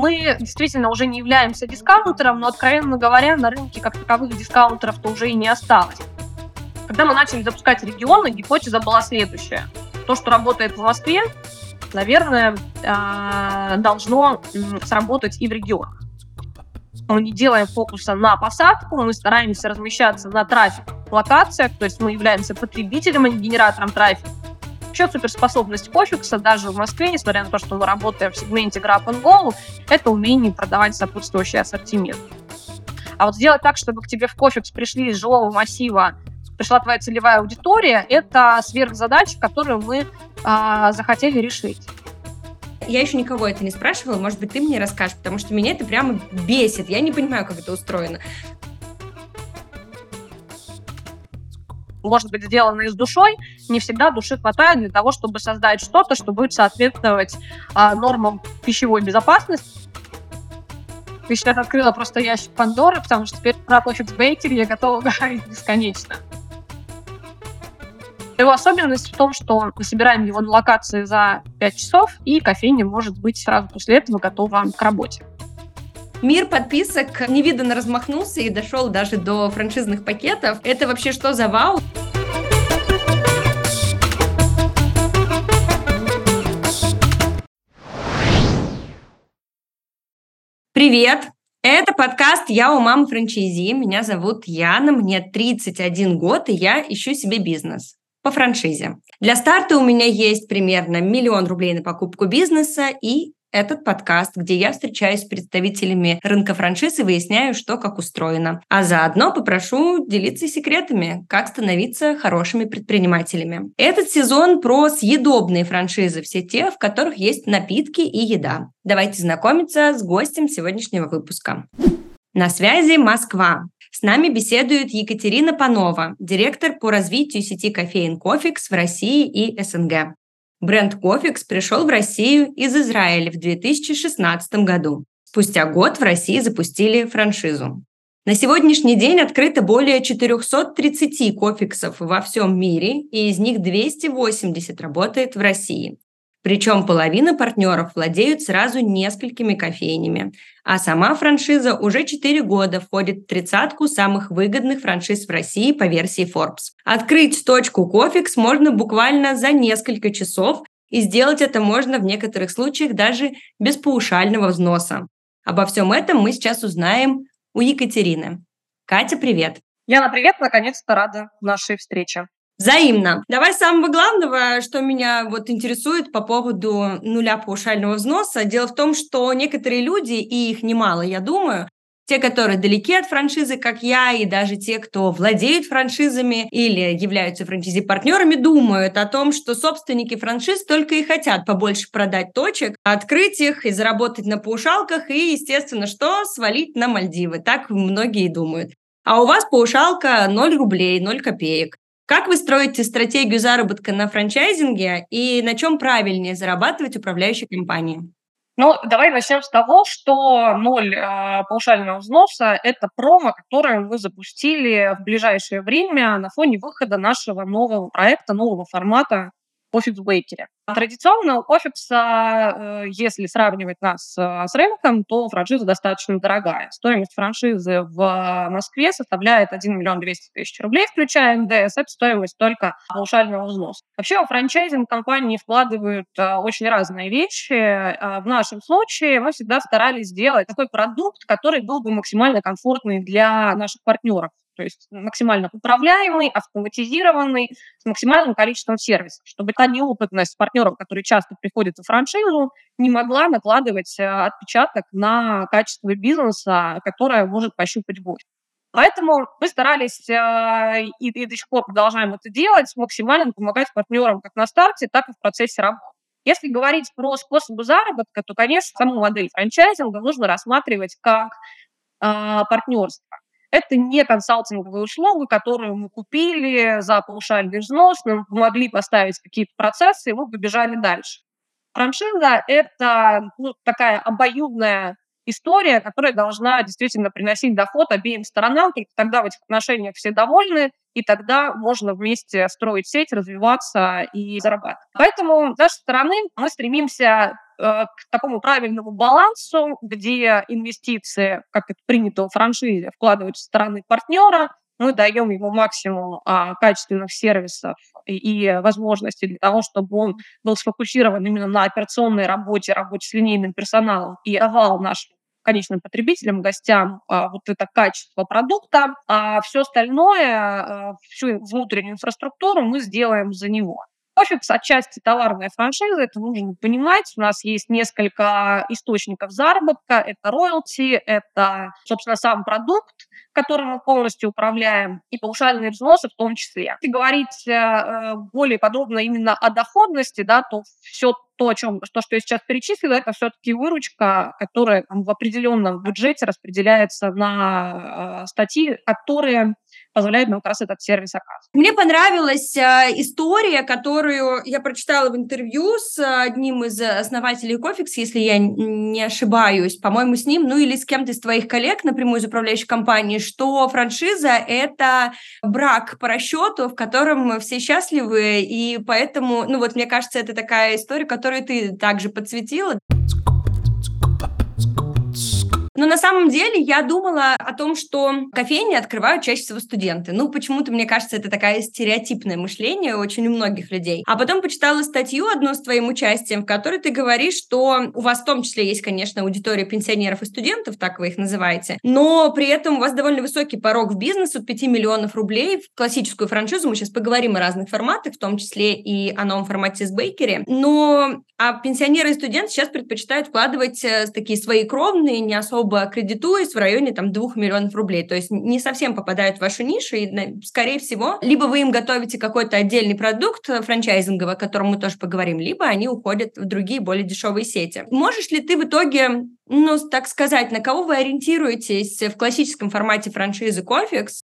Мы действительно уже не являемся дискаунтером, но, откровенно говоря, на рынке как таковых дискаунтеров-то уже и не осталось. Когда мы начали запускать регионы, гипотеза была следующая. То, что работает в Москве, наверное, а, должно сработать и в регионах. Мы не делаем фокуса на посадку, мы стараемся размещаться на трафик локациях, то есть мы являемся потребителем, а не генератором трафика. Еще суперспособность кофекса даже в Москве, несмотря на то, что мы работаем в сегменте Grab and Go, это умение продавать сопутствующий ассортимент. А вот сделать так, чтобы к тебе в кофекс пришли из жилого массива, пришла твоя целевая аудитория, это сверхзадача, которую мы а, захотели решить. Я еще никого это не спрашивала, может быть, ты мне расскажешь, потому что меня это прямо бесит. Я не понимаю, как это устроено. Может быть сделано и с душой, не всегда души хватает для того, чтобы создать что-то, что будет соответствовать а, нормам пищевой безопасности. Ты сейчас открыла просто ящик Пандоры, потому что теперь про Profits Bakery я готова говорить бесконечно. Его особенность в том, что мы собираем его на локации за 5 часов, и кофейня может быть сразу после этого готова к работе. Мир подписок невиданно размахнулся и дошел даже до франшизных пакетов. Это вообще что за вау? Привет! Это подкаст «Я у мамы франчайзи». Меня зовут Яна, мне 31 год, и я ищу себе бизнес по франшизе. Для старта у меня есть примерно миллион рублей на покупку бизнеса и этот подкаст, где я встречаюсь с представителями рынка франшиз и выясняю, что как устроено. А заодно попрошу делиться секретами, как становиться хорошими предпринимателями. Этот сезон про съедобные франшизы, все те, в которых есть напитки и еда. Давайте знакомиться с гостем сегодняшнего выпуска. На связи Москва. С нами беседует Екатерина Панова, директор по развитию сети кофеен Cofix в России и СНГ. Бренд Cofix пришел в Россию из Израиля в 2016 году. Спустя год в России запустили франшизу. На сегодняшний день открыто более 430 Cofix ов во всем мире, и из них 280 работает в России. Причем половина партнеров владеют сразу несколькими кофейнями, а сама франшиза уже 4 года входит в тридцатку самых выгодных франшиз в России по версии Forbes. Открыть точку Кофикс можно буквально за несколько часов, и сделать это можно в некоторых случаях даже без паушального взноса. Обо всем этом мы сейчас узнаем у Екатерины. Катя, привет! Яна, привет! Наконец-то рада нашей встрече. Взаимно. Давай с самого главного, что меня вот интересует по поводу нуля паушального взноса. Дело в том, что некоторые люди, и их немало, я думаю, те, которые далеки от франшизы, как я, и даже те, кто владеют франшизами или являются франшизи-партнерами, думают о том, что собственники франшиз только и хотят побольше продать точек, открыть их и заработать на паушалках, и, естественно, что свалить на Мальдивы. Так многие думают. А у вас паушалка 0 рублей, 0 копеек. Как вы строите стратегию заработка на франчайзинге и на чем правильнее зарабатывать управляющей компании? Ну, давай начнем с того, что ноль э, паушального взноса – это промо, которое мы запустили в ближайшее время на фоне выхода нашего нового проекта, нового формата Office Bakery. Традиционно у Кофикса, э, если сравнивать нас э, с рынком, то франшиза достаточно дорогая. Стоимость франшизы в Москве составляет 1 миллион 200 тысяч рублей, включая НДС. Это стоимость только паушального взноса. Вообще, в франчайзинг компании вкладывают э, очень разные вещи. В нашем случае мы всегда старались сделать такой продукт, который был бы максимально комфортный для наших партнеров то есть максимально управляемый, автоматизированный, с максимальным количеством сервисов, чтобы та неопытность партнеров, которые часто приходят в франшизу, не могла накладывать э, отпечаток на качество бизнеса, которое может пощупать гость. Поэтому мы старались э, и, и до сих пор продолжаем это делать, максимально помогать партнерам как на старте, так и в процессе работы. Если говорить про способы заработка, то, конечно, саму модель франчайзинга нужно рассматривать как э, партнерство. Это не консалтинговая услуга, которую мы купили за паушальный взнос, мы могли поставить какие-то процессы, и мы побежали дальше. Франшиза – это ну, такая обоюдная история, которая должна действительно приносить доход обеим сторонам, и тогда в этих отношениях все довольны, и тогда можно вместе строить сеть, развиваться и зарабатывать. Поэтому с нашей стороны мы стремимся э, к такому правильному балансу, где инвестиции, как это принято в франшизе, вкладываются со стороны партнера, мы даем ему максимум а, качественных сервисов и, и возможностей для того, чтобы он был сфокусирован именно на операционной работе, работе с линейным персоналом и давал нашим конечным потребителям, гостям а, вот это качество продукта, а все остальное, а, всю внутреннюю инфраструктуру мы сделаем за него. Офис отчасти товарная франшиза, это нужно понимать. У нас есть несколько источников заработка. Это роялти, это, собственно, сам продукт, которым мы полностью управляем, и паушальные взносы в том числе. Если говорить э, более подробно именно о доходности, да, то все то, о чем, то, что я сейчас перечислила, это все-таки выручка, которая там, в определенном бюджете распределяется на э, статьи, которые позволяют нам как раз этот сервис оказывать. Мне понравилась э, история, которую я прочитала в интервью с одним из основателей Кофикс, если я не ошибаюсь, по-моему, с ним, ну или с кем-то из твоих коллег напрямую из управляющей компании, что франшиза – это брак по расчету, в котором все счастливы, и поэтому, ну вот мне кажется, это такая история, которая которую ты также подсветила. Но на самом деле я думала о том, что кофейни открывают чаще всего студенты. Ну, почему-то, мне кажется, это такая стереотипное мышление очень у многих людей. А потом почитала статью одну с твоим участием, в которой ты говоришь, что у вас в том числе есть, конечно, аудитория пенсионеров и студентов, так вы их называете, но при этом у вас довольно высокий порог в бизнес от 5 миллионов рублей в классическую франшизу. Мы сейчас поговорим о разных форматах, в том числе и о новом формате с Бейкери. Но а пенсионеры и студенты сейчас предпочитают вкладывать э, такие свои кровные, не особо особо кредитуясь в районе там 2 миллионов рублей. То есть не совсем попадают в вашу нишу, и, скорее всего, либо вы им готовите какой-то отдельный продукт э, франчайзинговый, о котором мы тоже поговорим, либо они уходят в другие более дешевые сети. Можешь ли ты в итоге, ну, так сказать, на кого вы ориентируетесь в классическом формате франшизы Cofix,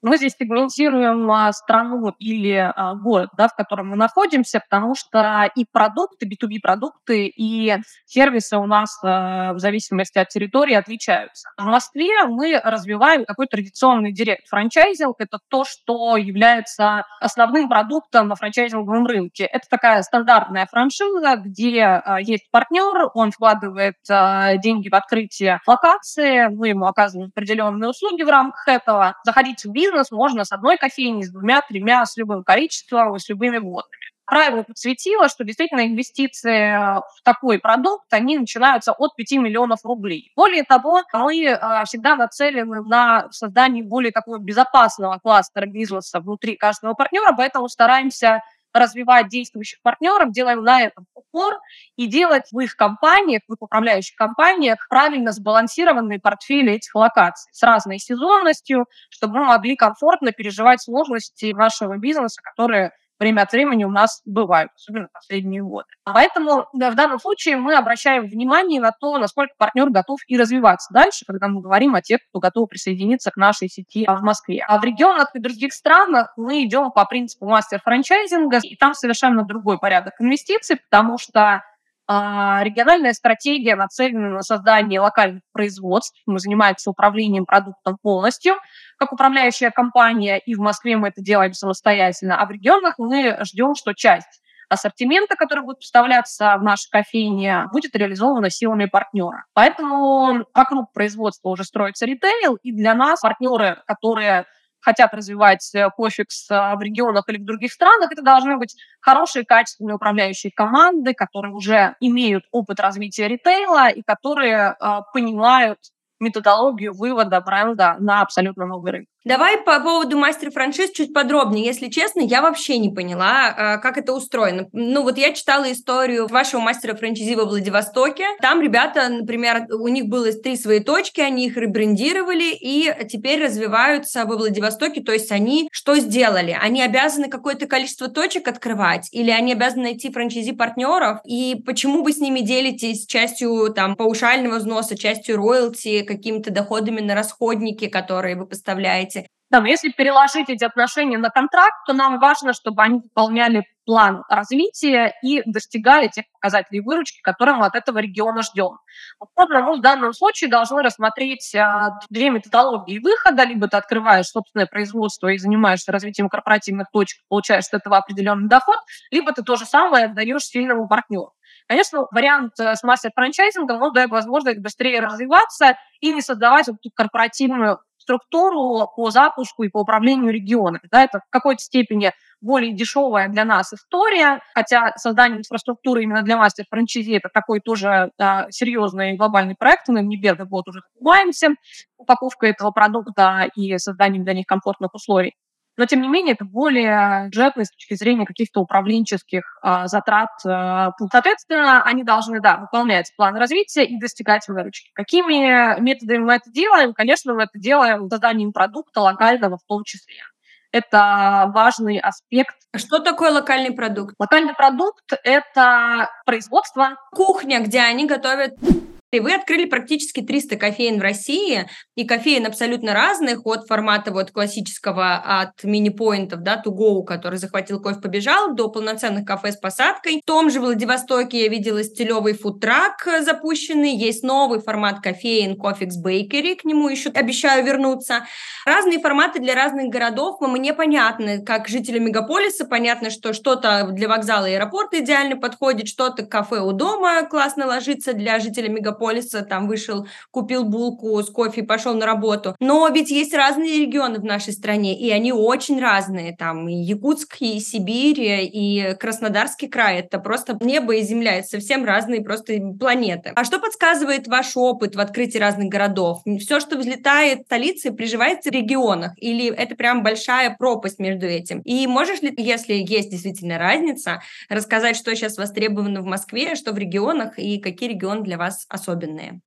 мы здесь сегментируем а, страну или а, город, да, в котором мы находимся, потому что и продукты, B2B продукты, и сервисы у нас а, в зависимости от территории отличаются. В Москве мы развиваем такой традиционный direct-франчайзинг. Это то, что является основным продуктом на франчайзинговом рынке. Это такая стандартная франшиза, где есть партнер, он вкладывает деньги в открытие локации, мы ему оказываем определенные услуги в рамках этого. Заходить в бизнес бизнес можно с одной кофейни, с двумя, тремя, с любым количеством, с любыми водными. Правило подсветило, что действительно инвестиции в такой продукт, они начинаются от 5 миллионов рублей. Более того, мы э, всегда нацелены на создание более такого безопасного кластера бизнеса внутри каждого партнера, поэтому стараемся развивать действующих партнеров, делаем на этом упор и делать в их компаниях, в их управляющих компаниях правильно сбалансированные портфели этих локаций с разной сезонностью, чтобы мы могли комфортно переживать сложности нашего бизнеса, которые время от времени у нас бывают, особенно последние годы. Поэтому да, в данном случае мы обращаем внимание на то, насколько партнер готов и развиваться дальше, когда мы говорим о тех, кто готов присоединиться к нашей сети в Москве. А в регионах и других странах мы идем по принципу мастер-франчайзинга, и там совершенно другой порядок инвестиций, потому что а, региональная стратегия нацелена на создание локальных производств. Мы занимаемся управлением продуктом полностью, как управляющая компания, и в Москве мы это делаем самостоятельно, а в регионах мы ждем, что часть ассортимента, который будет поставляться в нашей кофейне, будет реализована силами партнера. Поэтому вокруг производства уже строится ритейл, и для нас партнеры, которые хотят развивать э, кофекс э, в регионах или в других странах, это должны быть хорошие, качественные управляющие команды, которые уже имеют опыт развития ритейла и которые э, понимают методологию вывода бренда на абсолютно новый рынок. Давай по поводу мастер-франшиз чуть подробнее. Если честно, я вообще не поняла, а, как это устроено. Ну вот я читала историю вашего мастера-франшизи во Владивостоке. Там ребята, например, у них было три свои точки, они их ребрендировали и теперь развиваются во Владивостоке. То есть они что сделали? Они обязаны какое-то количество точек открывать или они обязаны найти франшизи-партнеров? И почему вы с ними делитесь частью там паушального взноса, частью роялти, какими-то доходами на расходники, которые вы поставляете? Да, но если переложить эти отношения на контракт, то нам важно, чтобы они выполняли план развития и достигали тех показателей выручки, которые мы от этого региона ждем. Вот мы в данном случае должны рассмотреть а, две методологии выхода. Либо ты открываешь собственное производство и занимаешься развитием корпоративных точек, получаешь с этого определенный доход, либо ты то же самое отдаешь сильному партнеру. Конечно, вариант э, с мастер-франчайзингом, он дает возможность быстрее развиваться и не создавать вот эту корпоративную структуру по запуску и по управлению регионами. Да, это в какой-то степени более дешевая для нас история, хотя создание инфраструктуры именно для мастер-франчайзи это такой тоже да, серьезный глобальный проект, мы в Неберго год уже занимаемся упаковкой этого продукта и созданием для них комфортных условий. Но, тем не менее, это более бюджетно с точки зрения каких-то управленческих а, затрат. А, соответственно, они должны, да, выполнять план развития и достигать выручки. Какими методами мы это делаем? Конечно, мы это делаем созданием продукта локального в том числе. Это важный аспект. Что такое локальный продукт? Локальный продукт – это производство. Кухня, где они готовят и вы открыли практически 300 кофеин в России, и кофеин абсолютно разных, от формата вот классического, от мини-поинтов, да, to который захватил кофе, побежал, до полноценных кафе с посадкой. В том же Владивостоке я видела стилевый фудтрак запущенный, есть новый формат кофеин Coffex Bakery, к нему еще обещаю вернуться. Разные форматы для разных городов, мне понятно, как жителю мегаполиса, понятно, что что-то для вокзала и аэропорта идеально подходит, что-то кафе у дома классно ложится для жителя мегаполиса, мегаполиса, там вышел, купил булку с кофе пошел на работу. Но ведь есть разные регионы в нашей стране, и они очень разные. Там и Якутск, и Сибирь, и Краснодарский край. Это просто небо и земля. Это совсем разные просто планеты. А что подсказывает ваш опыт в открытии разных городов? Все, что взлетает в столице, приживается в регионах? Или это прям большая пропасть между этим? И можешь ли, если есть действительно разница, рассказать, что сейчас востребовано в Москве, что в регионах, и какие регионы для вас особенно особенные.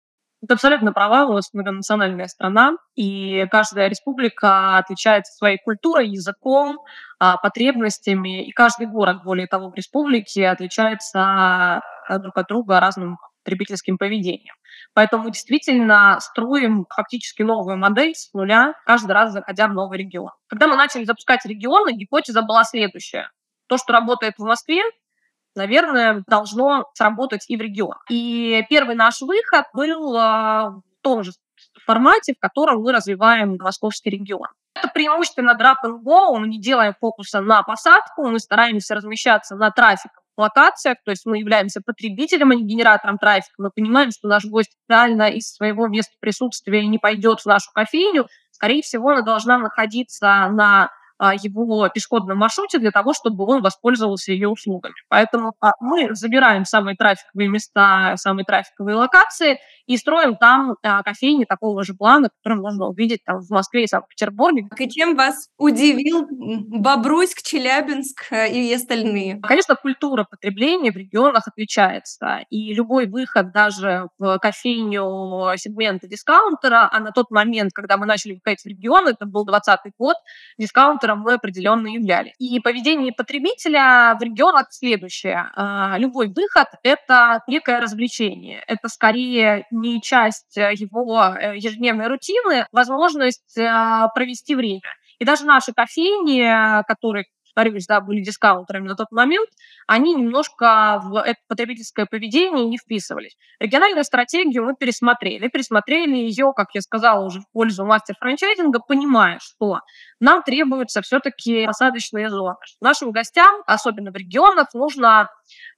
Это абсолютно права, у нас многонациональная страна, и каждая республика отличается своей культурой, языком, а, потребностями, и каждый город, более того, в республике отличается а, друг от друга разным потребительским поведением. Поэтому мы действительно строим фактически новую модель с нуля, каждый раз заходя в новый регион. Когда мы начали запускать регионы, гипотеза была следующая. То, что работает в Москве, наверное, должно сработать и в регион. И первый наш выход был а, в том же формате, в котором мы развиваем московский регион. Это преимущественно drop and go, мы не делаем фокуса на посадку, мы стараемся размещаться на трафик локациях, то есть мы являемся потребителем, а не генератором трафика. Мы понимаем, что наш гость реально из своего места присутствия не пойдет в нашу кофейню. Скорее всего, она должна находиться на его пешеходном маршруте для того, чтобы он воспользовался ее услугами. Поэтому а, мы забираем самые трафиковые места, самые трафиковые локации и строим там а, кофейни такого же плана, который можно увидеть там в Москве и Санкт-Петербурге. И чем вас удивил Бобруйск, Челябинск э, и остальные? Конечно, культура потребления в регионах отличается. И любой выход даже в кофейню сегмента дискаунтера, а на тот момент, когда мы начали выходить в регион, это был 2020 год, дискаунтер мы определенно являли. И поведение потребителя в регионах следующее. А, любой выход – это некое развлечение. Это скорее не часть э, его э, ежедневной рутины, возможность э, провести время. И даже наши кофейни, которые повторюсь, да, были дискаунтерами на тот момент, они немножко в это потребительское поведение не вписывались. Региональную стратегию мы пересмотрели. Пересмотрели ее, как я сказала, уже в пользу мастер-франчайзинга, понимая, что нам требуются все-таки посадочные зоны. Нашим гостям, особенно в регионах, нужно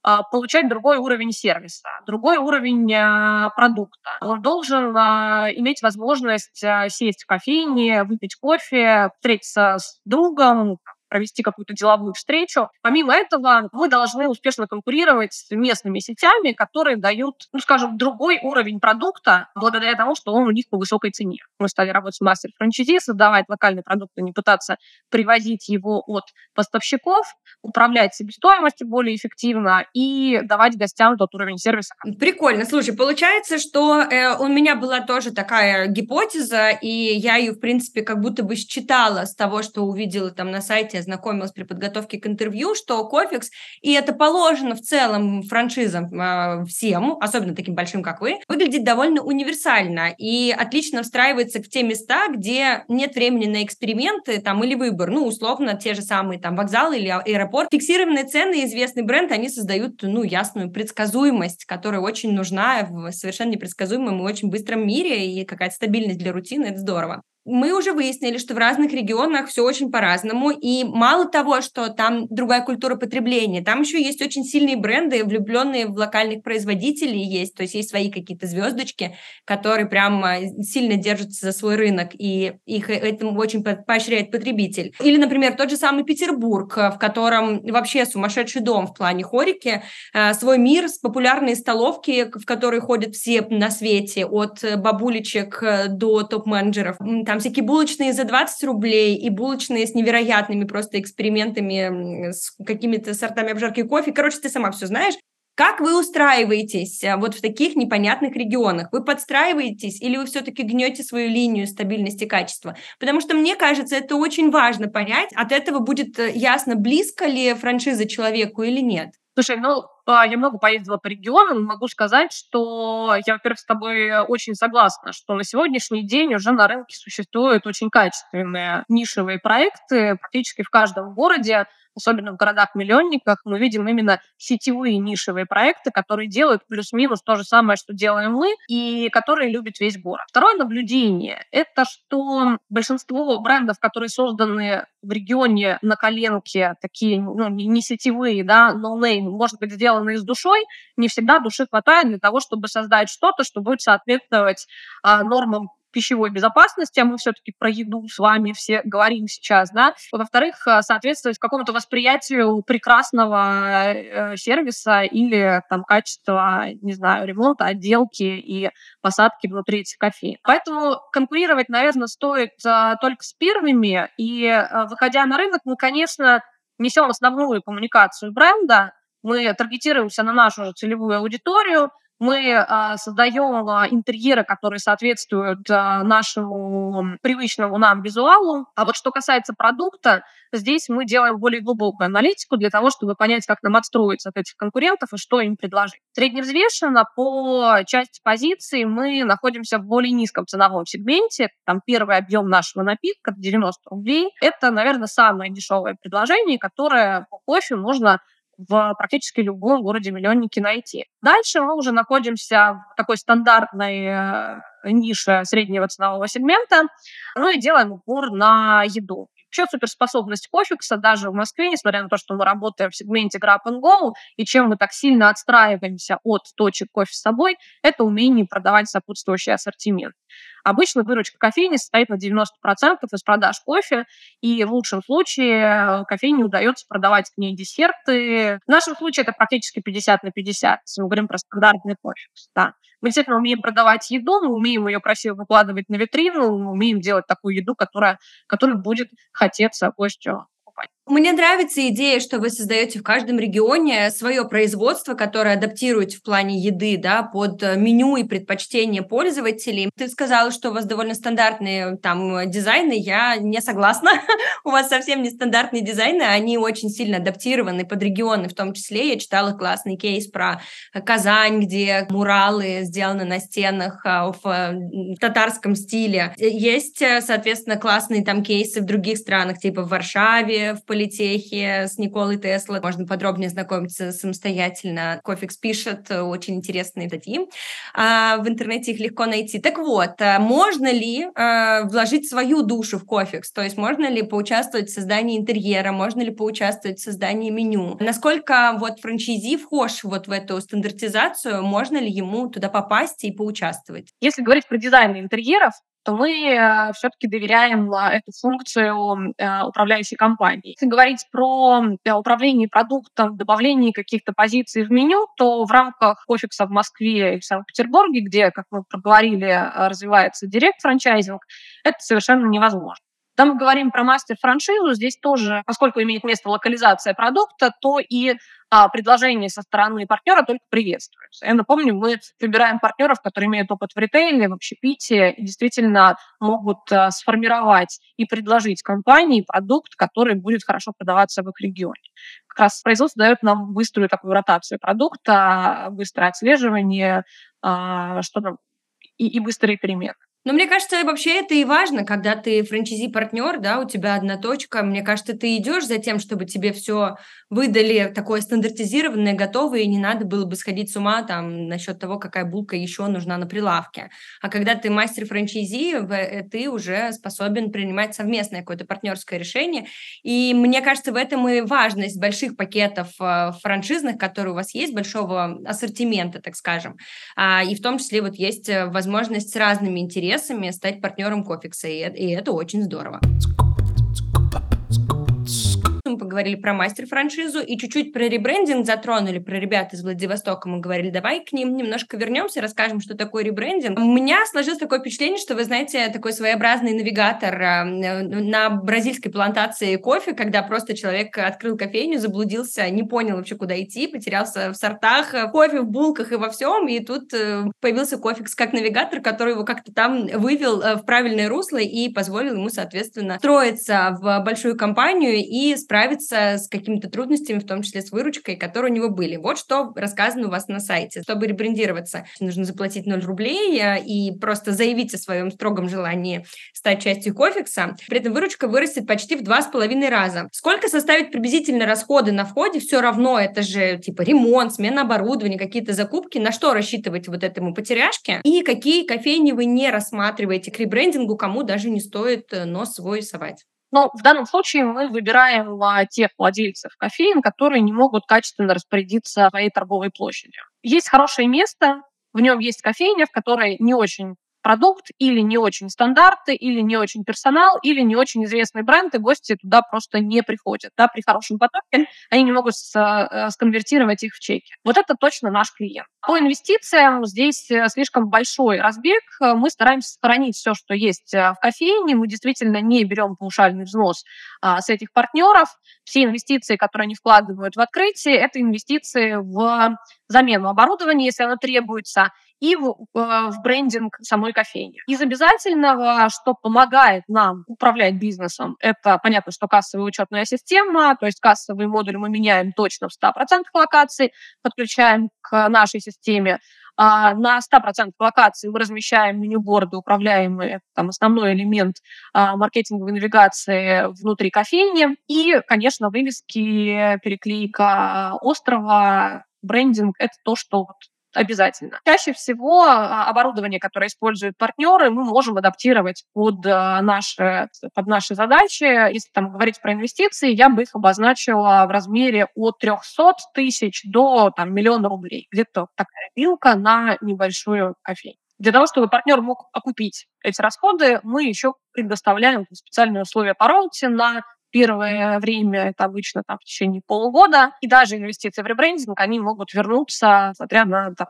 а, получать другой уровень сервиса, другой уровень а, продукта. Он должен а, иметь возможность сесть в кофейне, выпить кофе, встретиться с другом, провести какую-то деловую встречу. Помимо этого, мы должны успешно конкурировать с местными сетями, которые дают, ну, скажем, другой уровень продукта благодаря тому, что он у них по высокой цене. Мы стали работать с мастер-франчайзи, создавать локальный продукт, а не пытаться привозить его от поставщиков, управлять себестоимостью более эффективно и давать гостям тот уровень сервиса. Прикольно. Слушай, получается, что э, у меня была тоже такая гипотеза, и я ее, в принципе, как будто бы считала с того, что увидела там на сайте знакомилась при подготовке к интервью, что Кофикс, и это положено в целом франшизам э, всем, особенно таким большим, как вы, выглядит довольно универсально и отлично встраивается в те места, где нет времени на эксперименты там или выбор. Ну, условно, те же самые там вокзалы или аэропорт. Фиксированные цены, известный бренд, они создают, ну, ясную предсказуемость, которая очень нужна в совершенно непредсказуемом и очень быстром мире, и какая-то стабильность для рутины, это здорово мы уже выяснили, что в разных регионах все очень по-разному, и мало того, что там другая культура потребления, там еще есть очень сильные бренды, влюбленные в локальных производителей есть, то есть есть свои какие-то звездочки, которые прям сильно держатся за свой рынок, и их этому очень поощряет потребитель. Или, например, тот же самый Петербург, в котором вообще сумасшедший дом в плане хорики, э, свой мир, с популярные столовки, в которые ходят все на свете, от бабулечек э, до топ-менеджеров, там всякие булочные за 20 рублей и булочные с невероятными просто экспериментами, с какими-то сортами обжарки кофе. Короче, ты сама все знаешь. Как вы устраиваетесь э, вот в таких непонятных регионах? Вы подстраиваетесь или вы все-таки гнете свою линию стабильности качества? Потому что мне кажется, это очень важно понять. От этого будет э, ясно, близко ли франшиза человеку или нет. Слушай, ну, а, я много поездила по регионам, могу сказать, что я, во-первых, с тобой очень согласна, что на сегодняшний день уже на рынке существуют очень качественные нишевые проекты практически в каждом городе, особенно в городах-миллионниках, мы видим именно сетевые нишевые проекты, которые делают плюс-минус то же самое, что делаем мы, и которые любят весь город. Второе наблюдение – это что большинство брендов, которые созданы в регионе на коленке, такие ну, не сетевые, да, но name, может быть, сделаны с душой, не всегда души хватает для того, чтобы создать что-то, что будет соответствовать а, нормам пищевой безопасности, а мы все-таки про еду с вами все говорим сейчас, да. Во-вторых, э, соответствовать какому-то восприятию прекрасного э, сервиса или там качества, не знаю, ремонта, отделки и посадки внутри этих кофе. Поэтому конкурировать, наверное, стоит э, только с первыми, и э, выходя на рынок, мы, конечно, несем основную коммуникацию бренда, мы таргетируемся на нашу целевую аудиторию, мы а, создаем а, интерьеры, которые соответствуют а, нашему привычному нам визуалу. А вот что касается продукта, здесь мы делаем более глубокую аналитику для того, чтобы понять, как нам отстроиться от этих конкурентов и что им предложить. Средневзвешенно по части позиций мы находимся в более низком ценовом сегменте. Там первый объем нашего напитка 90 рублей. Это, наверное, самое дешевое предложение, которое по кофе можно в практически любом городе-миллионнике найти. Дальше мы уже находимся в такой стандартной э, нише среднего ценового сегмента, ну и делаем упор на еду. Вообще суперспособность кофекса даже в Москве, несмотря на то, что мы работаем в сегменте Grab and Go, и чем мы так сильно отстраиваемся от точек кофе с собой, это умение продавать сопутствующий ассортимент. Обычно выручка кофейни состоит на 90% из продаж кофе, и в лучшем случае э, кофейне удается продавать к ней десерты. В нашем случае это практически 50 на 50, если мы говорим про стандартный кофе. Да. Мы действительно умеем продавать еду, мы умеем ее красиво выкладывать на витрину, мы умеем делать такую еду, которая, которая будет хотеться гостю. Мне нравится идея, что вы создаете в каждом регионе свое производство, которое адаптируете в плане еды да, под э, меню и предпочтения пользователей. Ты сказала, что у вас довольно стандартные там дизайны. Я не согласна. у вас совсем не стандартные дизайны, они очень сильно адаптированы под регионы, в том числе. Я читала классный кейс про Казань, где муралы сделаны на стенах а, в татарском стиле. Есть, соответственно, классные там кейсы в других странах, типа в Варшаве, в политехе с Николой Теслой. Можно подробнее знакомиться самостоятельно. Cofix пишет очень интересные статьи. А в интернете их легко найти. Так вот, а можно ли а, вложить свою душу в Cofix? То есть можно ли поучаствовать в создании интерьера? Можно ли поучаствовать в создании меню? Насколько вот франчайзи вхож вот в эту стандартизацию? Можно ли ему туда попасть и поучаствовать? Если говорить про дизайн интерьеров, то мы э, все-таки доверяем а, эту функцию э, управляющей компании. Если говорить про управление продуктом, добавление каких-то позиций в меню, то в рамках офиса в Москве и в Санкт-Петербурге, где, как мы проговорили, развивается директ франчайзинг, это совершенно невозможно. Когда мы говорим про мастер-франшизу, здесь тоже, поскольку имеет место локализация продукта, то и а, предложения со стороны партнера только приветствуются. Я напомню, мы выбираем партнеров, которые имеют опыт в ритейле, в общепитии, и действительно могут а, сформировать и предложить компании продукт, который будет хорошо продаваться в их регионе. Как раз производство дает нам быструю такую ротацию продукта, быстрое отслеживание, а, что и, и быстрые перемены. Но мне кажется, вообще это и важно, когда ты франчайзи-партнер, да, у тебя одна точка. Мне кажется, ты идешь за тем, чтобы тебе все выдали такое стандартизированное, готовое, и не надо было бы сходить с ума там насчет того, какая булка еще нужна на прилавке. А когда ты мастер франчайзи, э, ты уже способен принимать совместное какое-то партнерское решение. И мне кажется, в этом и важность больших пакетов э, франшизных, которые у вас есть, большого ассортимента, так скажем. А, и в том числе вот есть э, возможность с разными интересами интересами стать партнером Кофикса, и, и это очень здорово мы поговорили про мастер-франшизу и чуть-чуть про ребрендинг затронули, про ребят из Владивостока мы говорили. Давай к ним немножко вернемся, расскажем, что такое ребрендинг. У меня сложилось такое впечатление, что вы знаете, такой своеобразный навигатор э, на бразильской плантации кофе, когда просто человек открыл кофейню, заблудился, не понял вообще, куда идти, потерялся в сортах, в кофе, в булках и во всем, и тут э, появился кофикс как навигатор, который его как-то там вывел э, в правильное русло и позволил ему, соответственно, строиться в большую компанию и справиться справиться с какими-то трудностями, в том числе с выручкой, которые у него были. Вот что рассказано у вас на сайте. Чтобы ребрендироваться, нужно заплатить 0 рублей э, и просто заявить о своем строгом желании стать частью Кофикса. При этом выручка вырастет почти в два с половиной раза. Сколько составит приблизительно расходы на входе? Все равно это же типа ремонт, смена оборудования, какие-то закупки. На что рассчитывать вот этому потеряшке? И какие кофейни вы не рассматриваете к ребрендингу, кому даже не стоит э, нос свой совать? Но в данном случае мы выбираем а, тех владельцев кофеин, которые не могут качественно распорядиться своей торговой площадью. Есть хорошее место, в нем есть кофейня, в которой не очень продукт или не очень стандарты, или не очень персонал, или не очень известный бренд, и гости туда просто не приходят. Да, при хорошем потоке они не могут э, сконвертировать их в чеки. Вот это точно наш клиент. По инвестициям здесь э, слишком большой разбег. Мы стараемся сохранить все, что есть э, в кофейне. Мы действительно не берем паушальный взнос а, с этих партнеров. Все инвестиции, которые они вкладывают в открытие, это инвестиции в замену оборудования, если оно требуется, и в, э, в брендинг самой кофейни. Из обязательного, что помогает нам управлять бизнесом, это, понятно, что кассовая учетная система, то есть кассовый модуль мы меняем точно в 100% локаций, подключаем к нашей системе. А на 100% локаций мы размещаем менюборды, управляемые, там, основной элемент а, маркетинговой навигации внутри кофейни. И, конечно, вывески, переклейка острова, брендинг — это то, что вот обязательно. Чаще всего а, оборудование, которое используют партнеры, мы можем адаптировать под а, наши, под наши задачи. Если там говорить про инвестиции, я бы их обозначила в размере от 300 тысяч до там, миллиона рублей. Где-то такая вилка на небольшую кофейню. Для того, чтобы партнер мог окупить эти расходы, мы еще предоставляем специальные условия по роуте на Первое время это обычно там, в течение полугода, и даже инвестиции в ребрендинг, они могут вернуться, смотря на там,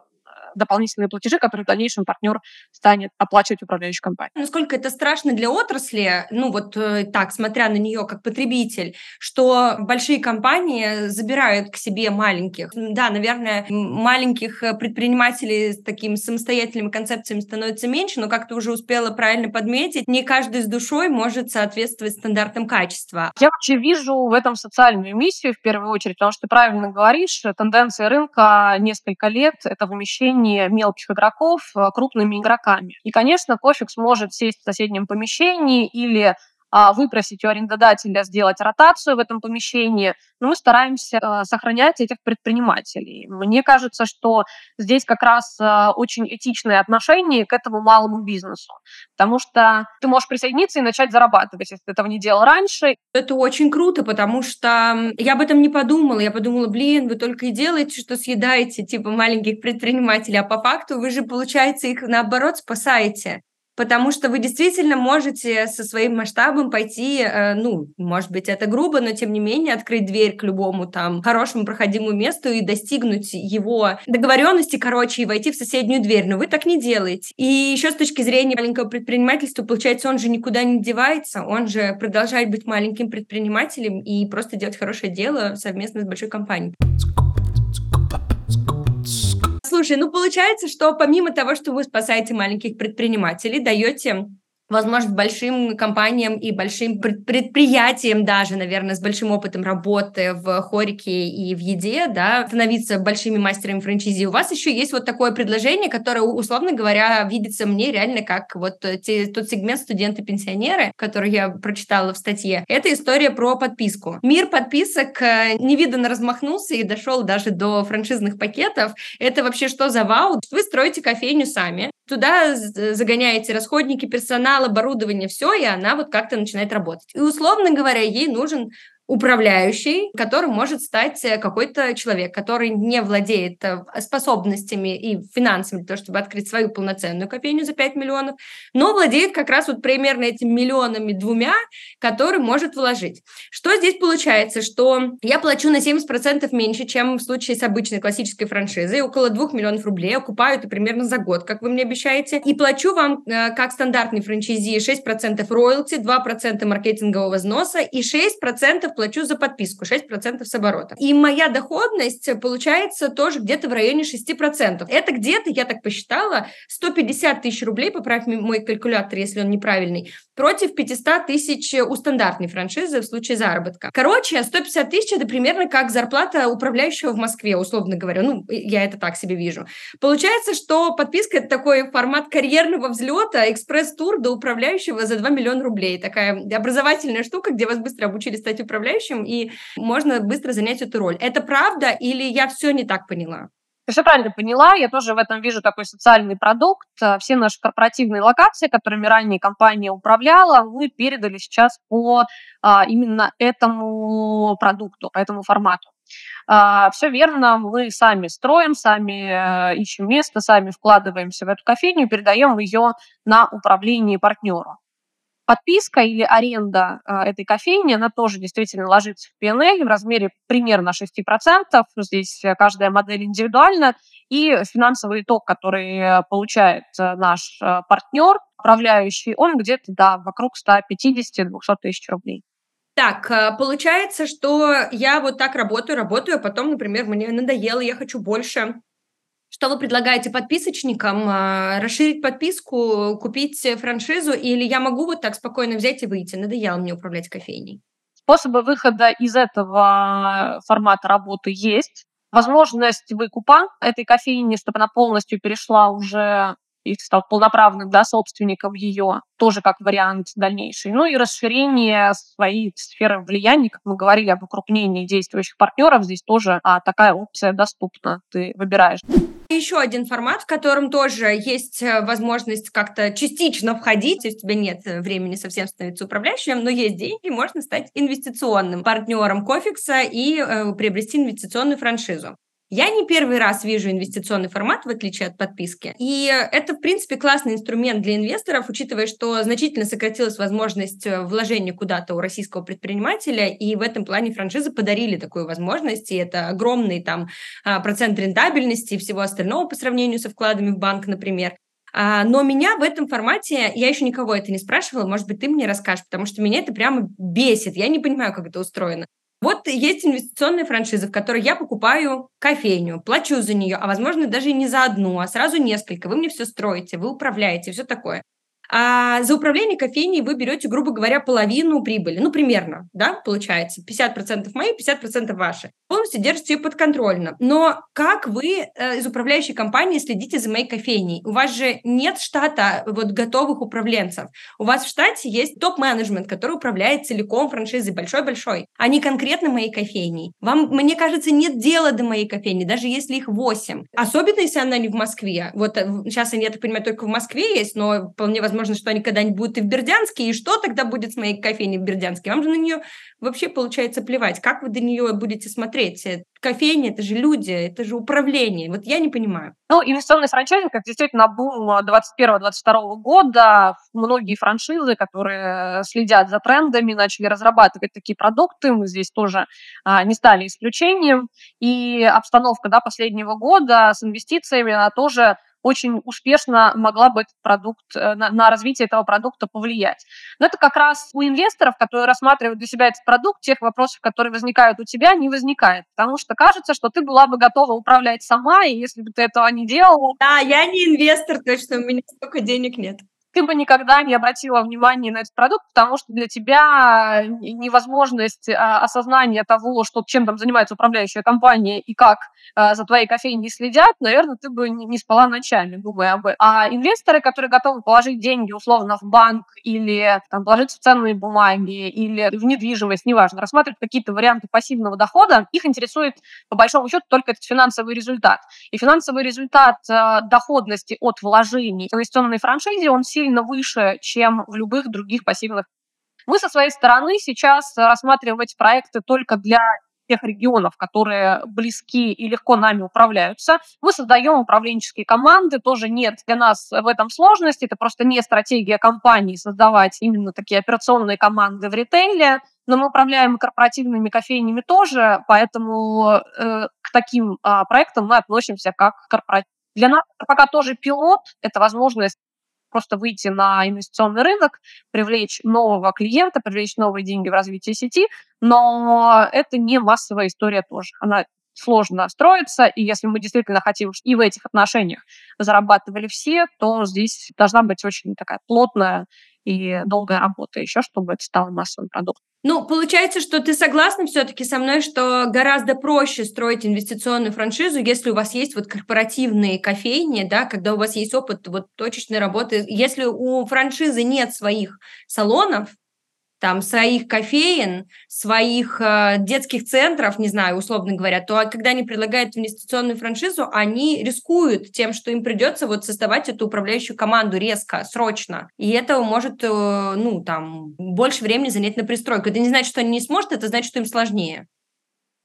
дополнительные платежи, которые в дальнейшем партнер станет оплачивать управляющей компании. Насколько это страшно для отрасли, ну вот э, так, смотря на нее как потребитель, что большие компании забирают к себе маленьких. Да, наверное, маленьких э, предпринимателей с такими самостоятельными концепциями становится меньше, но как ты уже успела правильно подметить, не каждый с душой может соответствовать стандартам качества. Я вообще вижу в этом социальную миссию в первую очередь, потому что ты правильно говоришь, тенденция рынка несколько лет — это вымещение управление мелких игроков э, крупными игроками. И, конечно, Кофикс может сесть в соседнем помещении или а, выпросить у арендодателя сделать ротацию в этом помещении, но мы стараемся э, сохранять этих предпринимателей. Мне кажется, что здесь как раз э, очень этичное отношение к этому малому бизнесу, потому что ты можешь присоединиться и начать зарабатывать, если ты этого не делал раньше. Это очень круто, потому что я об этом не подумала. Я подумала, блин, вы только и делаете, что съедаете типа маленьких предпринимателей, а по факту вы же, получается, их наоборот спасаете. Потому что вы действительно можете со своим масштабом пойти, э, ну, может быть, это грубо, но тем не менее открыть дверь к любому там хорошему проходимому месту и достигнуть его договоренности, короче, и войти в соседнюю дверь. Но вы так не делаете. И еще с точки зрения маленького предпринимательства, получается, он же никуда не девается, он же продолжает быть маленьким предпринимателем и просто делать хорошее дело совместно с большой компанией. Слушай, ну получается, что помимо того, что вы спасаете маленьких предпринимателей, даете возможно, большим компаниям и большим предприятиям даже, наверное, с большим опытом работы в хорике и в еде, да, становиться большими мастерами франчайзи. У вас еще есть вот такое предложение, которое, условно говоря, видится мне реально как вот те, тот сегмент студенты-пенсионеры, который я прочитала в статье. Это история про подписку. Мир подписок э, невиданно размахнулся и дошел даже до франшизных пакетов. Это вообще что за вау? Вы строите кофейню сами, туда загоняете расходники персонала, оборудование, все, и она вот как-то начинает работать. И, условно говоря, ей нужен управляющий, которым может стать э, какой-то человек, который не владеет э, способностями и финансами для того, чтобы открыть свою полноценную кофейню за 5 миллионов, но владеет как раз вот примерно этими миллионами двумя, который может вложить. Что здесь получается? Что я плачу на 70% меньше, чем в случае с обычной классической франшизой, около 2 миллионов рублей, окупаю это примерно за год, как вы мне обещаете, и плачу вам, э, как стандартный франчайзи, 6% роялти, 2% маркетингового взноса и 6% плачу за подписку, 6% с оборота. И моя доходность получается тоже где-то в районе 6%. Это где-то, я так посчитала, 150 тысяч рублей, поправь мой калькулятор, если он неправильный, против 500 тысяч у стандартной франшизы в случае заработка. Короче, 150 тысяч – это примерно как зарплата управляющего в Москве, условно говоря. Ну, я это так себе вижу. Получается, что подписка – это такой формат карьерного взлета, экспресс-тур до управляющего за 2 миллиона рублей. Такая образовательная штука, где вас быстро обучили стать управляющим управляющим, и можно быстро занять эту роль. Это правда или я все не так поняла? Ты все правильно поняла, я тоже в этом вижу такой социальный продукт. Э, все наши корпоративные локации, которыми ранее компания управляла, мы передали сейчас по а, именно этому продукту, по этому формату. А, все верно, мы сами строим, сами а, ищем место, сами вкладываемся в эту кофейню, передаем ее на управление партнеру подписка или аренда э, этой кофейни, она тоже действительно ложится в P&L в размере примерно 6%. Здесь э, каждая модель индивидуальна. И финансовый итог, который получает э, наш э, партнер, управляющий, он где-то, да, вокруг 150-200 тысяч рублей. Так, получается, что я вот так работаю, работаю, а потом, например, мне надоело, я хочу больше что вы предлагаете подписочникам? А, расширить подписку, купить франшизу, или я могу вот так спокойно взять и выйти? Надоело мне управлять кофейней. Способы выхода из этого формата работы есть. Возможность выкупа этой кофейни, чтобы она полностью перешла уже и стал полноправным да, собственником ее, тоже как вариант дальнейший. Ну и расширение своей сферы влияния, как мы говорили об укрупнении действующих партнеров, здесь тоже а, такая опция доступна, ты выбираешь. Еще один формат, в котором тоже есть э, возможность как-то частично входить, если у тебя нет э, времени совсем становиться управляющим, но есть деньги, можно стать инвестиционным партнером Кофикса и э, приобрести инвестиционную франшизу. Я не первый раз вижу инвестиционный формат, в отличие от подписки. И это, в принципе, классный инструмент для инвесторов, учитывая, что значительно сократилась возможность э, вложения куда-то у российского предпринимателя, и в этом плане франшизы подарили такую возможность, и это огромный там а, процент рентабельности и всего остального по сравнению со вкладами в банк, например. А, но меня в этом формате, я еще никого это не спрашивала, может быть, ты мне расскажешь, потому что меня это прямо бесит, я не понимаю, как это устроено. Вот есть инвестиционная франшиза, в которой я покупаю кофейню, плачу за нее, а возможно даже не за одну, а сразу несколько. Вы мне все строите, вы управляете, все такое. А за управление кофейней вы берете, грубо говоря, половину прибыли. Ну, примерно, да, получается. 50% мои, 50% ваши. Полностью держите ее подконтрольно. Но как вы э, из управляющей компании следите за моей кофейней? У вас же нет штата вот готовых управленцев. У вас в штате есть топ-менеджмент, который управляет целиком франшизой большой-большой, а не конкретно моей кофейней. Вам, мне кажется, нет дела до моей кофейни, даже если их 8. Особенно, если она не в Москве. Вот сейчас, я так понимаю, только в Москве есть, но вполне возможно, возможно, что они когда-нибудь будут и в Бердянске, и что тогда будет с моей кофейней в Бердянске? Вам же на нее вообще получается плевать. Как вы до нее будете смотреть? Кофейня – это же люди, это же управление. Вот я не понимаю. Ну, инвестиционный франчайзинг, как действительно бум 21-22 года, многие франшизы, которые следят за трендами, начали разрабатывать такие продукты. Мы здесь тоже а, не стали исключением. И обстановка да, последнего года с инвестициями, она тоже очень успешно могла бы этот продукт, э, на, на развитие этого продукта повлиять. Но это как раз у инвесторов, которые рассматривают для себя этот продукт, тех вопросов, которые возникают у тебя, не возникает. Потому что кажется, что ты была бы готова управлять сама, и если бы ты этого не делала... Да, я не инвестор, точно, у меня столько денег нет ты бы никогда не обратила внимания на этот продукт, потому что для тебя невозможность а, осознания того, что чем там занимается управляющая компания и как а, за твоей кофейней следят, наверное, ты бы не, спала ночами, думая об этом. А инвесторы, которые готовы положить деньги условно в банк или там, положить в ценные бумаги или в недвижимость, неважно, рассматривать какие-то варианты пассивного дохода, их интересует по большому счету только этот финансовый результат. И финансовый результат доходности от вложений в инвестиционной франшизе, он сильно сильно выше, чем в любых других пассивных. Мы со своей стороны сейчас рассматриваем эти проекты только для тех регионов, которые близки и легко нами управляются. Мы создаем управленческие команды, тоже нет для нас в этом сложности, это просто не стратегия компании создавать именно такие операционные команды в ритейле, но мы управляем корпоративными кофейнями тоже, поэтому э, к таким э, проектам мы относимся как к корпоративным. Для нас пока тоже пилот – это возможность просто выйти на инвестиционный рынок, привлечь нового клиента, привлечь новые деньги в развитие сети, но это не массовая история тоже. Она сложно строится, и если мы действительно хотим и в этих отношениях зарабатывали все, то здесь должна быть очень такая плотная и долгая работа еще, чтобы это стало массовым продуктом. Ну, получается, что ты согласна все-таки со мной, что гораздо проще строить инвестиционную франшизу, если у вас есть вот корпоративные кофейни, да, когда у вас есть опыт вот точечной работы. Если у франшизы нет своих салонов, там своих кофеин, своих э, детских центров, не знаю, условно говоря, то когда они предлагают инвестиционную франшизу, они рискуют тем, что им придется вот создавать эту управляющую команду резко, срочно. И это может, э, ну, там, больше времени занять на пристройку. Это не значит, что они не смогут, это значит, что им сложнее.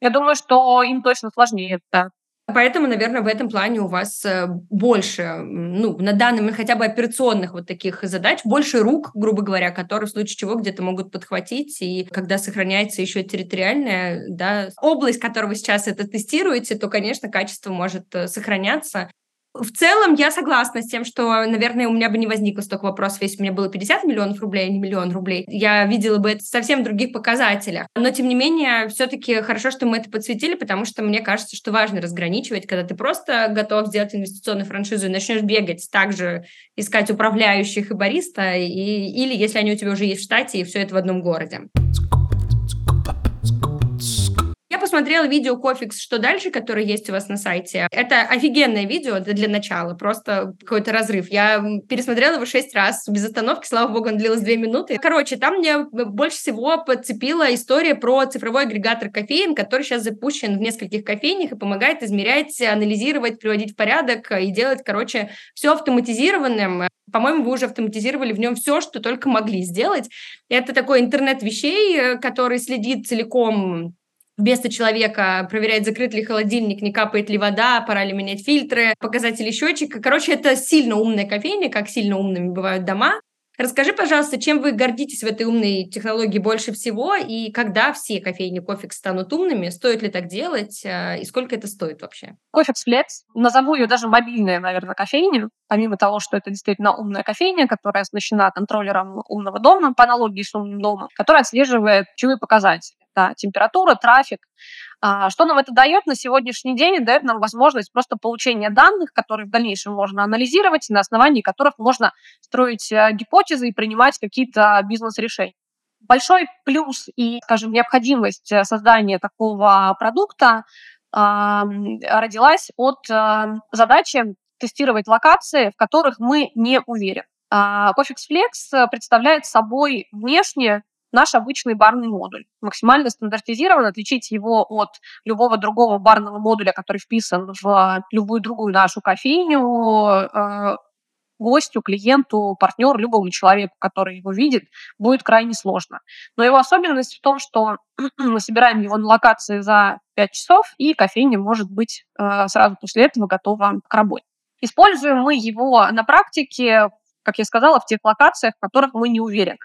Я думаю, что им точно сложнее, да. Поэтому, наверное, в этом плане у вас э, больше, ну, на данный момент хотя бы операционных вот таких задач, больше рук, грубо говоря, которые в случае чего где-то могут подхватить. И когда сохраняется еще территориальная да, область, которую вы сейчас это тестируете, то, конечно, качество может э, сохраняться. В целом я согласна с тем, что, наверное, у меня бы не возникло столько вопросов, если бы у меня было 50 миллионов рублей, а не миллион рублей. Я видела бы это совсем других показателях. Но, тем не менее, все-таки хорошо, что мы это подсветили, потому что мне кажется, что важно разграничивать, когда ты просто готов сделать инвестиционную франшизу и начнешь бегать, также искать управляющих и бариста, и, или если они у тебя уже есть в штате, и все это в одном городе посмотрела видео Кофикс «Что дальше?», которое есть у вас на сайте. Это офигенное видео для начала, просто какой-то разрыв. Я пересмотрела его шесть раз без остановки, слава богу, он длилось две минуты. Короче, там мне больше всего подцепила история про цифровой агрегатор кофеин, который сейчас запущен в нескольких кофейнях и помогает измерять, анализировать, приводить в порядок и делать, короче, все автоматизированным. По-моему, вы уже автоматизировали в нем все, что только могли сделать. Это такой интернет вещей, который следит целиком вместо человека проверяет, закрыт ли холодильник, не капает ли вода, пора ли менять фильтры, показатели счетчика. Короче, это сильно умная кофейня, как сильно умными бывают дома. Расскажи, пожалуйста, чем вы гордитесь в этой умной технологии больше всего, и когда все кофейни Кофекс станут умными, стоит ли так делать, э, и сколько это стоит вообще? Кофекс Flex, назову ее даже мобильная, наверное, кофейня, помимо того, что это действительно умная кофейня, которая оснащена контроллером умного дома, по аналогии с умным домом, которая отслеживает ключевые показатели да, температура, трафик. А, что нам это дает на сегодняшний день? Дает нам возможность просто получения данных, которые в дальнейшем можно анализировать, на основании которых можно строить э, гипотезы и принимать какие-то бизнес-решения. Большой плюс и, скажем, необходимость э, создания такого продукта родилась от э, задачи тестировать локации, в которых мы не уверены. Cofix Flex представляет собой внешне наш обычный барный модуль. Максимально стандартизирован, отличить его от любого другого барного модуля, который вписан в любую другую нашу кофейню, э, гостю, клиенту, партнеру, любому человеку, который его видит, будет крайне сложно. Но его особенность в том, что мы собираем его на локации за 5 часов, и кофейня может быть э, сразу после этого готова к работе. Используем мы его на практике, как я сказала, в тех локациях, в которых мы не уверены.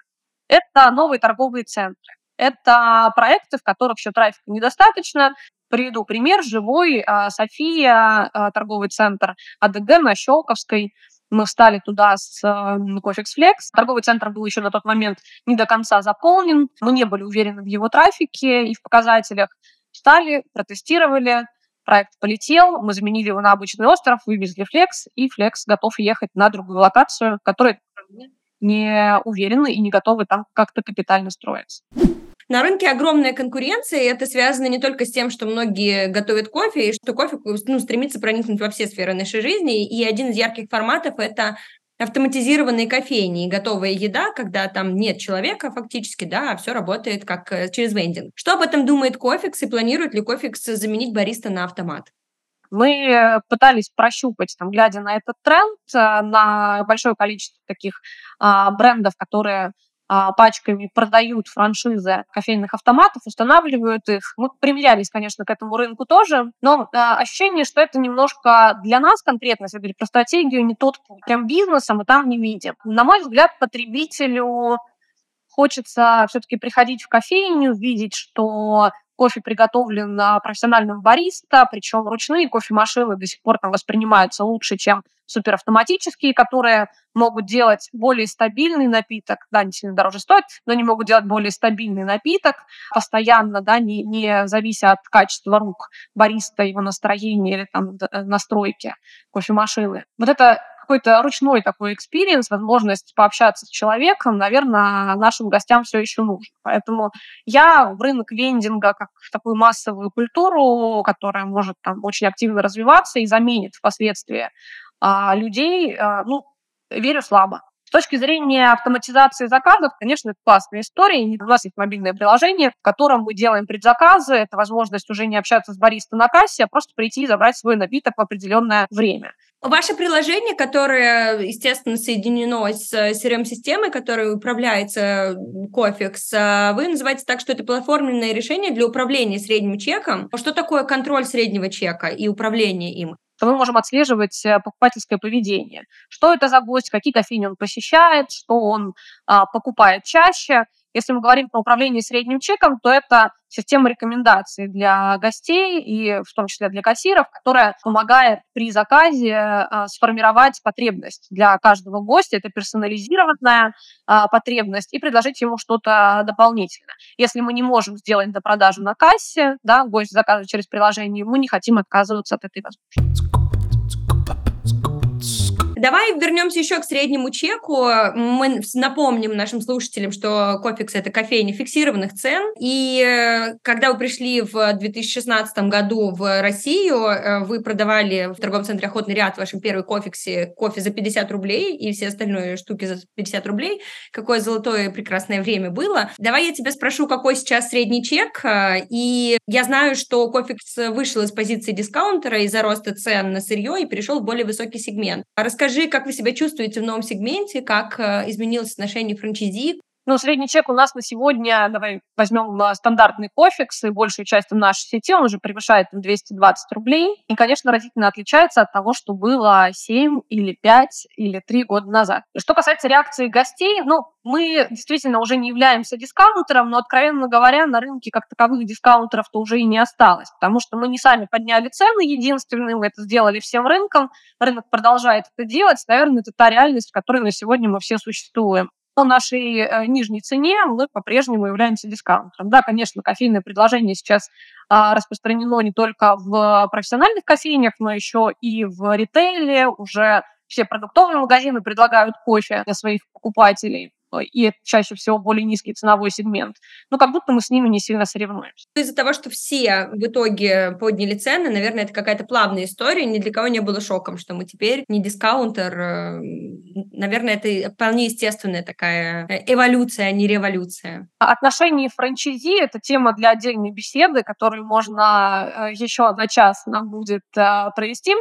Это новые торговые центры. Это проекты, в которых еще трафика недостаточно. Приведу пример. Живой, а, София, а, торговый центр АДГ на Щелковской. Мы встали туда с Кофикс Flex. Торговый центр был еще на тот момент не до конца заполнен. Мы не были уверены в его трафике и в показателях. Встали, протестировали, проект полетел, мы заменили его на обычный остров, вывезли Flex, и Flex готов ехать на другую локацию, которая не уверены и не готовы там как-то капитально строиться. На рынке огромная конкуренция, и это связано не только с тем, что многие готовят кофе, и что кофе ну, стремится проникнуть во все сферы нашей жизни. И один из ярких форматов – это автоматизированные кофейни и готовая еда, когда там нет человека фактически, да, а все работает как э, через вендинг. Что об этом думает Cofix и планирует ли Cofix заменить бариста на автомат? Мы пытались прощупать, там, глядя на этот тренд, э, на большое количество таких а, брендов, которые а, пачками продают франшизы кофейных автоматов, устанавливают их. Мы примерялись, конечно, к этому рынку тоже, но а, ощущение, что это немножко для нас конкретно, если говорить про стратегию, не тот. Прям бизнеса мы там не видим. На мой взгляд, потребителю хочется все-таки приходить в кофейню, видеть, что кофе приготовлен профессиональным бариста, причем ручные кофемашины до сих пор там воспринимаются лучше, чем суперавтоматические, которые могут делать более стабильный напиток, да, они сильно дороже стоят, но они могут делать более стабильный напиток постоянно, да, не, не завися от качества рук бариста, его настроения или там настройки кофемашины. Вот это какой-то ручной такой experience, возможность пообщаться с человеком, наверное, нашим гостям все еще нужно. Поэтому я в рынок вендинга как в такую массовую культуру, которая может там очень активно развиваться и заменит впоследствии а, людей, а, ну, верю слабо. С точки зрения автоматизации заказов, конечно, это классная история. У нас есть мобильное приложение, в котором мы делаем предзаказы. Это возможность уже не общаться с бариста на кассе, а просто прийти и забрать свой напиток в определенное время. Ваше приложение, которое, естественно, соединено с CRM-системой, которая управляется Кофикс, вы называете так, что это платформенное решение для управления средним чеком. Что такое контроль среднего чека и управление им? мы можем отслеживать э, покупательское поведение. Что это за гость, какие кофейни он посещает, что он а, покупает чаще. Если мы говорим про управление средним чеком, то это система рекомендаций для гостей и в том числе для кассиров, которая помогает при заказе а, сформировать потребность для каждого гостя. Это персонализированная а, потребность и предложить ему что-то дополнительное. Если мы не можем сделать до продажи на кассе, да, гость заказывает через приложение, мы не хотим отказываться от этой возможности. Давай вернемся еще к среднему чеку. Мы напомним нашим слушателям, что Кофикс – это кофейня фиксированных цен. И э, когда вы пришли в 2016 году в Россию, э, вы продавали в торговом центре «Охотный ряд» в вашем первом Кофиксе кофе за 50 рублей и все остальные штуки за 50 рублей. Какое золотое прекрасное время было. Давай я тебя спрошу, какой сейчас средний чек. И я знаю, что Кофикс вышел из позиции дискаунтера из-за роста цен на сырье и перешел в более высокий сегмент. Расскажи, Расскажи, как вы себя чувствуете в новом сегменте, как э, изменилось отношение франчайзи ну, средний чек у нас на сегодня, давай возьмем а, стандартный кофекс, и большую часть нашей сети, он уже превышает 220 рублей. И, конечно, разительно отличается от того, что было 7 или 5 или 3 года назад. Что касается реакции гостей, ну, мы действительно уже не являемся дискаунтером, но, откровенно говоря, на рынке как таковых дискаунтеров-то уже и не осталось, потому что мы не сами подняли цены единственные, мы это сделали всем рынком, рынок продолжает это делать, наверное, это та реальность, в которой на сегодня мы все существуем по нашей э, нижней цене мы по-прежнему являемся дискаунтером. Да, конечно, кофейное предложение сейчас а, распространено не только в профессиональных кофейнях, но еще и в ритейле. Уже все продуктовые магазины предлагают кофе для своих покупателей и это чаще всего более низкий ценовой сегмент. Но как будто мы с ними не сильно соревнуемся. Из-за того, что все в итоге подняли цены, наверное, это какая-то плавная история, ни для кого не было шоком, что мы теперь не дискаунтер. Э, наверное, это вполне естественная такая э, эволюция, а не революция. Отношения франчайзи – это тема для отдельной беседы, которую можно э, еще на час нам будет провести.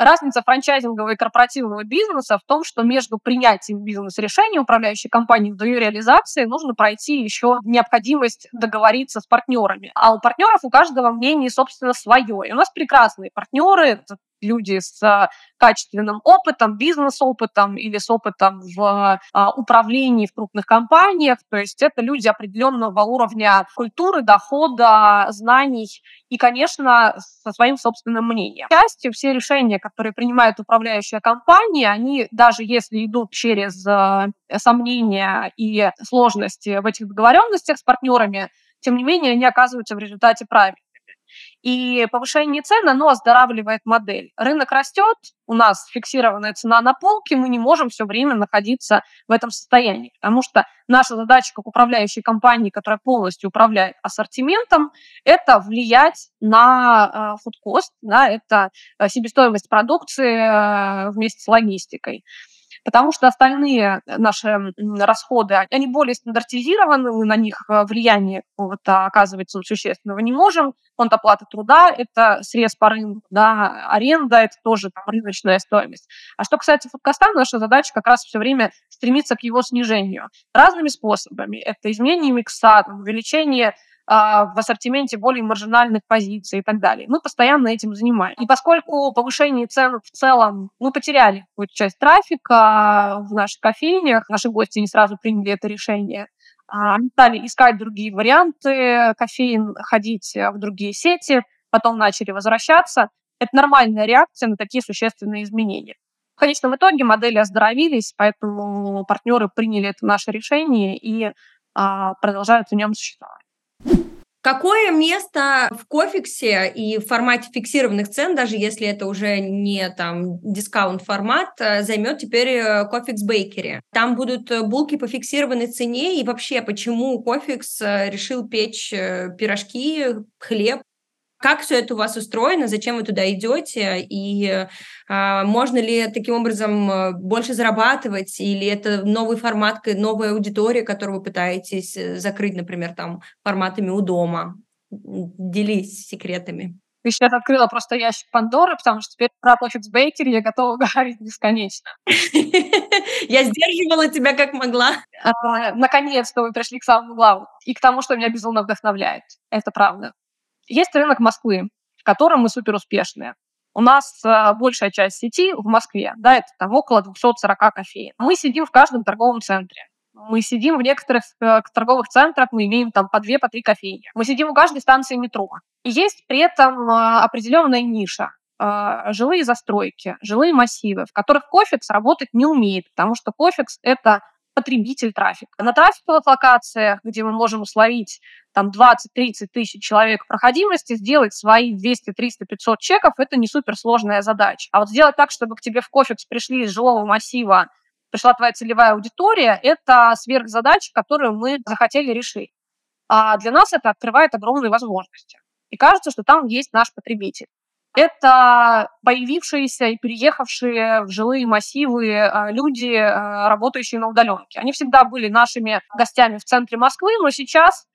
Разница франчайзингового и корпоративного бизнеса в том, что между принятием бизнес-решения управляющей компании до ее реализации нужно пройти еще необходимость договориться с партнерами. А у партнеров у каждого мнение, собственно, свое. И у нас прекрасные партнеры, люди с качественным опытом, бизнес-опытом или с опытом в а, управлении в крупных компаниях. То есть это люди определенного уровня культуры, дохода, знаний и, конечно, со своим собственным мнением. К счастью, все решения, которые принимает управляющая компания, они даже если идут через а, сомнения и сложности в этих договоренностях с партнерами, тем не менее, они оказываются в результате правильными. И повышение цен, оно оздоравливает модель. Рынок растет, у нас фиксированная цена на полке, мы не можем все время находиться в этом состоянии, потому что наша задача как управляющей компании, которая полностью управляет ассортиментом, это влиять на э, фудкост, да, это э, себестоимость продукции э, вместе с логистикой потому что остальные наши расходы, они более стандартизированы, мы на них э, влияние какого-то оказывать существенного не можем. Фонд оплаты труда – это срез по рынку, да, аренда – это тоже там, рыночная стоимость. А что касается фудкоста, наша задача как раз все время стремиться к его снижению разными способами. Это изменение микса, там, увеличение а, в ассортименте более маржинальных позиций и так далее. Мы постоянно этим занимаемся. И поскольку повышение цен в целом, мы потеряли какую-то часть трафика в наших кофейнях, наши гости не сразу приняли это решение, а, стали искать другие варианты кофеин, ходить в другие сети, потом начали возвращаться. Это нормальная реакция на такие существенные изменения. В конечном итоге модели оздоровились, поэтому партнеры приняли это наше решение и а, продолжают в нем существовать. Какое место в кофиксе и в формате фиксированных цен, даже если это уже не там discount формат, э, займет теперь э, Cofix Bakery? Там будут э, булки по фиксированной цене и вообще почему кофикс решил печь пирожки, хлеб как все это у вас устроено, зачем вы туда идете, и э, можно ли таким образом э, больше зарабатывать, или это новый формат, новая аудитория, которую вы пытаетесь э, закрыть, например, там форматами у дома? Делись секретами. Ты сейчас открыла просто ящик Пандоры, потому что теперь про Profits Bakery я готова говорить бесконечно. Я сдерживала тебя как могла. А, наконец-то вы пришли к самому главному и к тому, что меня безумно вдохновляет. Это правда. Есть рынок Москвы, в котором мы супер успешные. У нас э, большая часть сети в Москве, да, это там около 240 кофеин. Мы сидим в каждом торговом центре. Мы сидим в некоторых э, торговых центрах, мы имеем там по две, по три кофейни. Мы сидим у каждой станции метро. И есть при этом э, определенная ниша э, жилые застройки, жилые массивы, в которых кофекс работать не умеет, потому что кофекс – это потребитель трафика. На трафиковых локациях, где мы можем условить там 20-30 тысяч человек проходимости, сделать свои 200, 300, 500 чеков, это не суперсложная задача. А вот сделать так, чтобы к тебе в кофекс пришли из жилого массива, пришла твоя целевая аудитория, это сверхзадача, которую мы захотели решить. А для нас это открывает огромные возможности. И кажется, что там есть наш потребитель это появившиеся и переехавшие в жилые массивы а, люди, а, работающие на удаленке. Они всегда были нашими гостями в центре Москвы, но сейчас,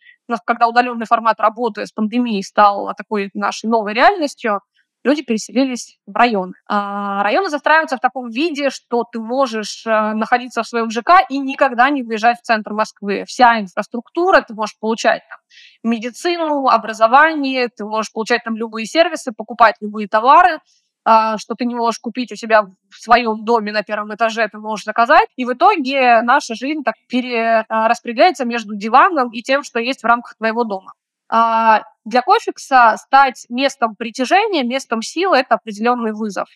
когда удаленный формат работы с пандемией стал такой нашей новой реальностью, люди переселились в районы. А районы застраиваются в таком виде, что ты можешь э, находиться в своем ЖК и никогда не выезжать в центр Москвы. Вся инфраструктура, ты можешь получать там, медицину, образование, ты можешь получать там любые сервисы, покупать любые товары, а, что ты не можешь купить у себя в своем доме на первом этаже, ты можешь заказать. И в итоге наша жизнь так перераспределяется между диваном и тем, что есть в рамках твоего дома. А, для кофекса стать местом притяжения, местом силы – это определенный вызов.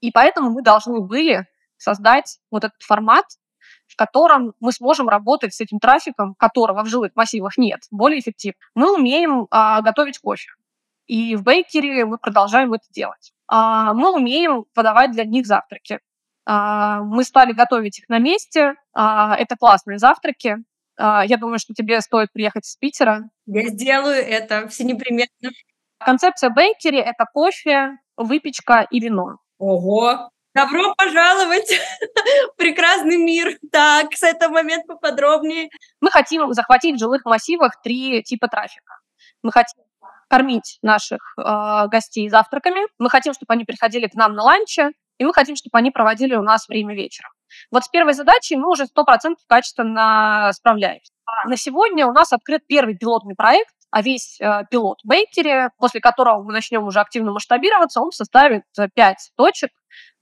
И поэтому мы должны были создать вот этот формат, в котором мы сможем работать с этим трафиком, которого в жилых массивах нет, более эффективно. Мы умеем а, готовить кофе. И в бейкере мы продолжаем это делать. А, мы умеем подавать для них завтраки. А, мы стали готовить их на месте. А, это классные завтраки. А, я думаю, что тебе стоит приехать из Питера. Я сделаю это все непременно. Концепция бейкери – это кофе, выпечка и вино. Ого! Добро пожаловать в прекрасный мир. Так, с этого момента поподробнее. Мы хотим захватить в жилых массивах три типа трафика. Мы хотим кормить наших э, гостей завтраками, мы хотим, чтобы они приходили к нам на ланче, и мы хотим, чтобы они проводили у нас время вечером. Вот с первой задачей мы уже 100% качественно справляемся. А на сегодня у нас открыт первый пилотный проект, а весь э, пилот в Бейкере, после которого мы начнем уже активно масштабироваться, он составит 5 э, точек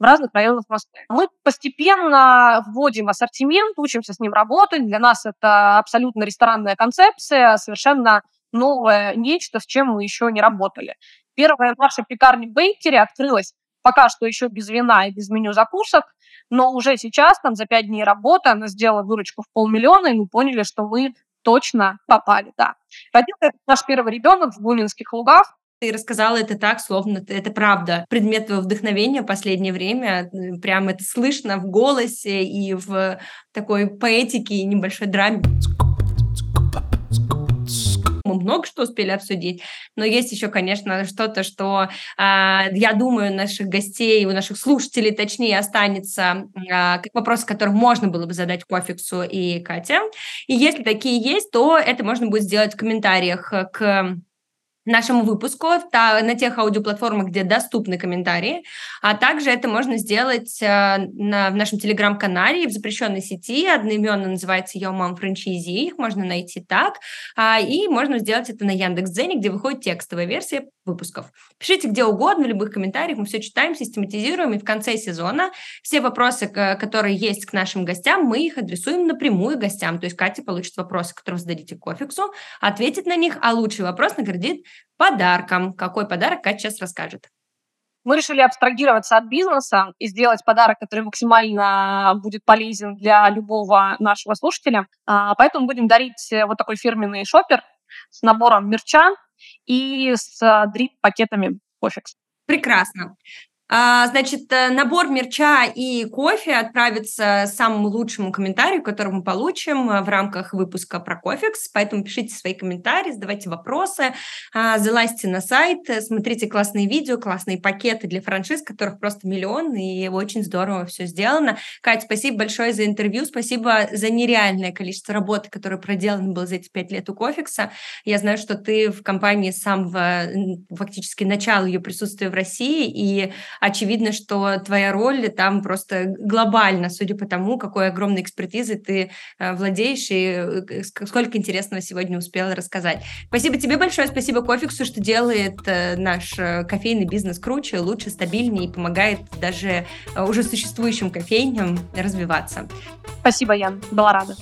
в разных районах Москвы. Мы постепенно вводим ассортимент, учимся с ним работать. Для нас это абсолютно ресторанная концепция, совершенно новое нечто, с чем мы еще не работали. Первая наша пекарня в Бейкере открылась пока что еще без вина и без меню закусок, но уже сейчас, там, за пять дней работы, она сделала выручку в полмиллиона, и мы поняли, что мы точно попали, да. Родился наш первый ребенок в Бунинских лугах, ты рассказала это так, словно это правда. Предмет твоего вдохновения в последнее время. Прям это слышно в голосе и в такой поэтике и небольшой драме мы много что успели обсудить, но есть еще, конечно, что-то, что, э, я думаю, наших гостей, у наших слушателей, точнее, останется э, как вопрос, который можно было бы задать Кофиксу и Кате. И если такие есть, то это можно будет сделать в комментариях к нашему выпуску на тех аудиоплатформах, где доступны комментарии. А также это можно сделать э, на, в нашем телеграм-канале в запрещенной сети. Одноименно называется Yo Mom Franchise. Их можно найти так. А, и можно сделать это на Яндекс.Дзене, где выходит текстовая версия выпусков. Пишите где угодно, в любых комментариях. Мы все читаем, систематизируем. И в конце сезона все вопросы, которые есть к нашим гостям, мы их адресуем напрямую гостям. То есть Катя получит вопросы, которые вы зададите Кофиксу, ответит на них, а лучший вопрос наградит подарком. Какой подарок Катя сейчас расскажет. Мы решили абстрагироваться от бизнеса и сделать подарок, который максимально будет полезен для любого нашего слушателя. А, поэтому будем дарить вот такой фирменный шопер с набором мерча и с дрип-пакетами Кофекс. Прекрасно. А, значит, э, набор мерча и кофе отправится самому лучшему комментарию, который мы получим э, в рамках выпуска про кофекс. Поэтому пишите свои комментарии, задавайте вопросы, а, залазьте на сайт, э, смотрите классные видео, классные пакеты для франшиз, которых просто миллион, и очень здорово все сделано. Катя, спасибо большое за интервью, спасибо за нереальное количество работы, которое проделано было за эти пять лет у кофекса. Я знаю, что ты в компании с самого фактически начала ее присутствия в России, и очевидно, что твоя роль там просто глобальна, судя по тому, какой огромной экспертизой ты э, владеешь и э, сколько интересного сегодня успела рассказать. Спасибо тебе большое, спасибо Кофиксу, что делает э, наш кофейный бизнес круче, лучше, стабильнее и помогает даже уже существующим кофейням развиваться. Спасибо, Ян, была рада.